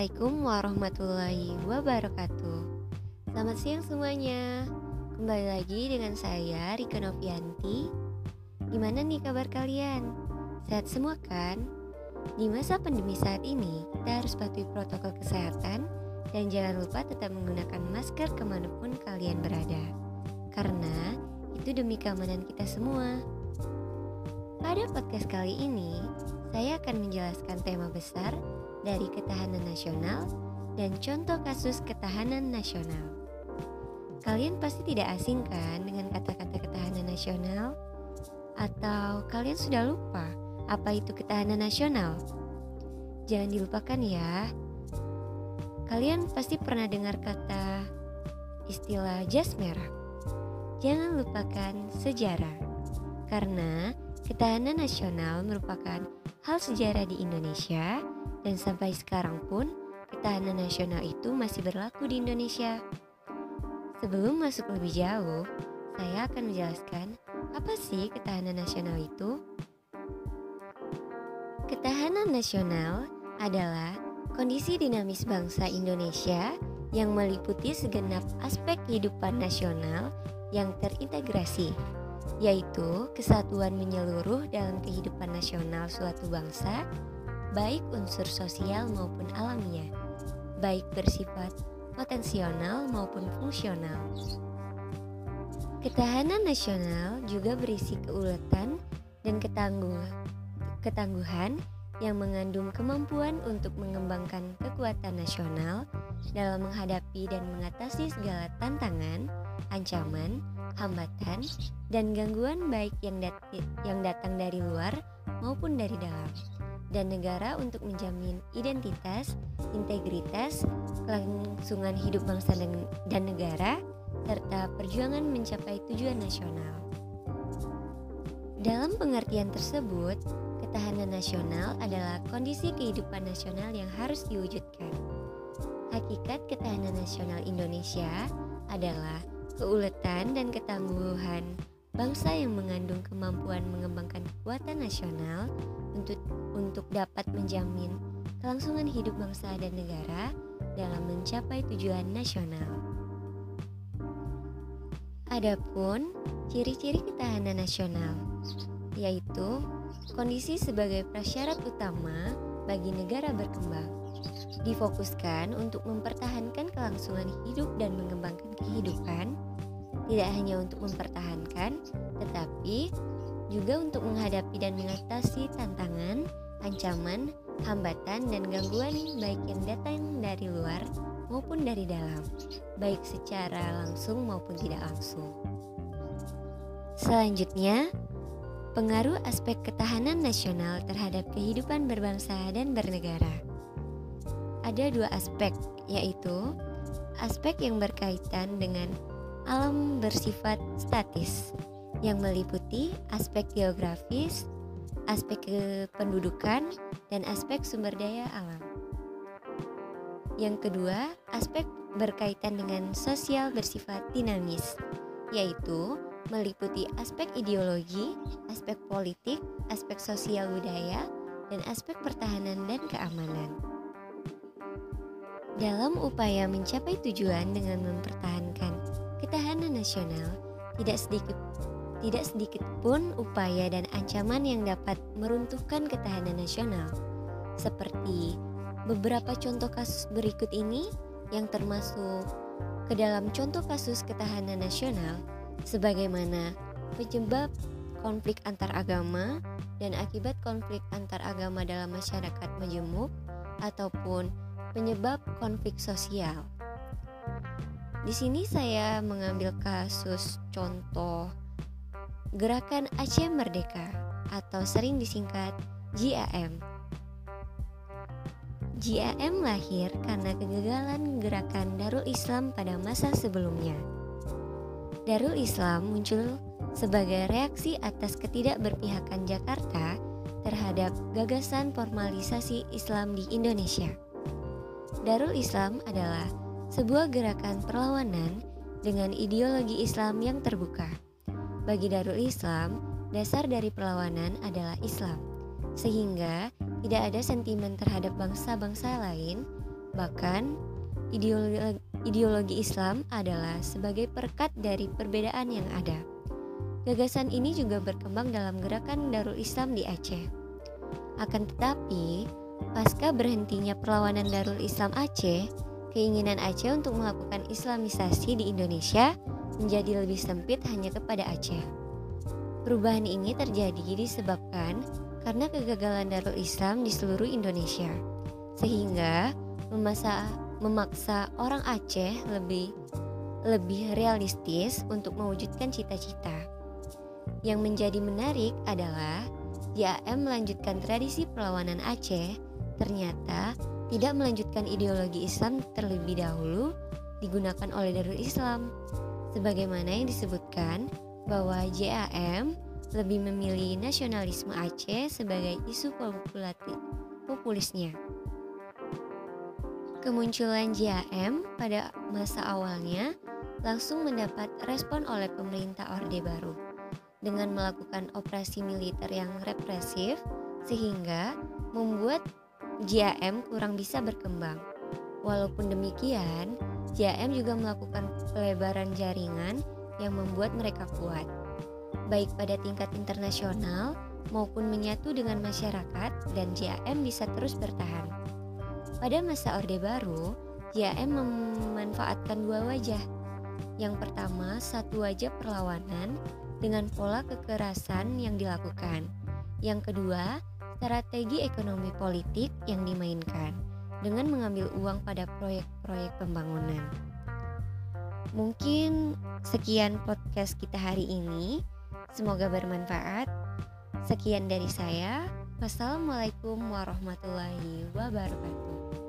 Assalamualaikum warahmatullahi wabarakatuh. Selamat siang semuanya. Kembali lagi dengan saya Rika Novianti. Gimana nih kabar kalian? Sehat semua kan? Di masa pandemi saat ini Kita harus patuhi protokol kesehatan Dan jangan lupa tetap menggunakan masker ke mana pun kalian berada. Karena itu demi keamanan kita semua. Pada podcast kali ini, saya akan menjelaskan tema besar dari ketahanan nasional dan contoh kasus ketahanan nasional. Kalian pasti tidak asing kan dengan kata-kata ketahanan nasional? Atau kalian sudah lupa apa itu ketahanan nasional? Jangan dilupakan ya. Kalian pasti pernah dengar kata istilah jas merah. Jangan lupakan sejarah. Karena ketahanan nasional merupakan hal sejarah di Indonesia dan sampai sekarang pun, ketahanan nasional itu masih berlaku di Indonesia. Sebelum masuk lebih jauh, saya akan menjelaskan apa sih ketahanan nasional itu. Ketahanan nasional adalah kondisi dinamis bangsa Indonesia yang meliputi segenap aspek kehidupan nasional yang terintegrasi, yaitu kesatuan menyeluruh dalam kehidupan nasional suatu bangsa baik unsur sosial maupun alamiah, baik bersifat potensional maupun fungsional. Ketahanan nasional juga berisi keuletan dan ketangguh, ketangguhan yang mengandung kemampuan untuk mengembangkan kekuatan nasional dalam menghadapi dan mengatasi segala tantangan, ancaman, hambatan, dan gangguan baik yang, dat yang datang dari luar maupun dari dalam dan negara untuk menjamin identitas, integritas, kelangsungan hidup bangsa dan negara, serta perjuangan mencapai tujuan nasional. Dalam pengertian tersebut, ketahanan nasional adalah kondisi kehidupan nasional yang harus diwujudkan. Hakikat ketahanan nasional Indonesia adalah keuletan dan ketangguhan bangsa yang mengandung kemampuan mengembangkan kekuatan nasional untuk untuk dapat menjamin kelangsungan hidup bangsa dan negara dalam mencapai tujuan nasional. Adapun ciri-ciri ketahanan nasional yaitu kondisi sebagai prasyarat utama bagi negara berkembang difokuskan untuk mempertahankan kelangsungan hidup dan mengembangkan kehidupan tidak hanya untuk mempertahankan tetapi juga untuk menghadapi dan mengatasi tantangan, ancaman, hambatan, dan gangguan baik yang datang dari luar maupun dari dalam, baik secara langsung maupun tidak langsung. Selanjutnya, pengaruh aspek ketahanan nasional terhadap kehidupan berbangsa dan bernegara. Ada dua aspek, yaitu aspek yang berkaitan dengan alam bersifat statis yang meliputi aspek geografis, aspek kependudukan, dan aspek sumber daya alam. Yang kedua, aspek berkaitan dengan sosial bersifat dinamis, yaitu meliputi aspek ideologi, aspek politik, aspek sosial budaya, dan aspek pertahanan dan keamanan. Dalam upaya mencapai tujuan dengan mempertahankan ketahanan nasional, tidak sedikit tidak sedikit pun upaya dan ancaman yang dapat meruntuhkan ketahanan nasional. Seperti beberapa contoh kasus berikut ini yang termasuk ke dalam contoh kasus ketahanan nasional sebagaimana penyebab konflik antar agama dan akibat konflik antar agama dalam masyarakat majemuk ataupun penyebab konflik sosial. Di sini saya mengambil kasus contoh Gerakan Aceh Merdeka atau sering disingkat GAM. GAM lahir karena kegagalan gerakan Darul Islam pada masa sebelumnya. Darul Islam muncul sebagai reaksi atas ketidakberpihakan Jakarta terhadap gagasan formalisasi Islam di Indonesia. Darul Islam adalah sebuah gerakan perlawanan dengan ideologi Islam yang terbuka bagi Darul Islam, dasar dari perlawanan adalah Islam, sehingga tidak ada sentimen terhadap bangsa-bangsa lain, Bahkan, ideologi, Islam adalah sebagai perkat dari perbedaan yang ada. Gagasan ini juga berkembang dalam gerakan Darul Islam di Aceh. Akan tetapi, pasca berhentinya perlawanan Darul Islam Aceh, keinginan Aceh untuk melakukan Islamisasi di Indonesia menjadi lebih sempit hanya kepada Aceh. Perubahan ini terjadi disebabkan karena kegagalan Darul Islam di seluruh Indonesia, sehingga memasa, memaksa orang Aceh lebih lebih realistis untuk mewujudkan cita-cita. Yang menjadi menarik adalah JAM melanjutkan tradisi perlawanan Aceh ternyata tidak melanjutkan ideologi Islam terlebih dahulu digunakan oleh Darul Islam. Sebagaimana yang disebutkan bahwa JAM lebih memilih nasionalisme Aceh sebagai isu populisnya. Kemunculan JAM pada masa awalnya langsung mendapat respon oleh pemerintah Orde Baru dengan melakukan operasi militer yang represif sehingga membuat JAM kurang bisa berkembang. Walaupun demikian, JAM juga melakukan pelebaran jaringan yang membuat mereka kuat, baik pada tingkat internasional maupun menyatu dengan masyarakat dan JAM bisa terus bertahan. Pada masa Orde Baru, JAM memanfaatkan dua wajah. Yang pertama, satu wajah perlawanan dengan pola kekerasan yang dilakukan. Yang kedua, strategi ekonomi politik yang dimainkan dengan mengambil uang pada proyek-proyek pembangunan. Mungkin sekian podcast kita hari ini. Semoga bermanfaat. Sekian dari saya. Wassalamualaikum warahmatullahi wabarakatuh.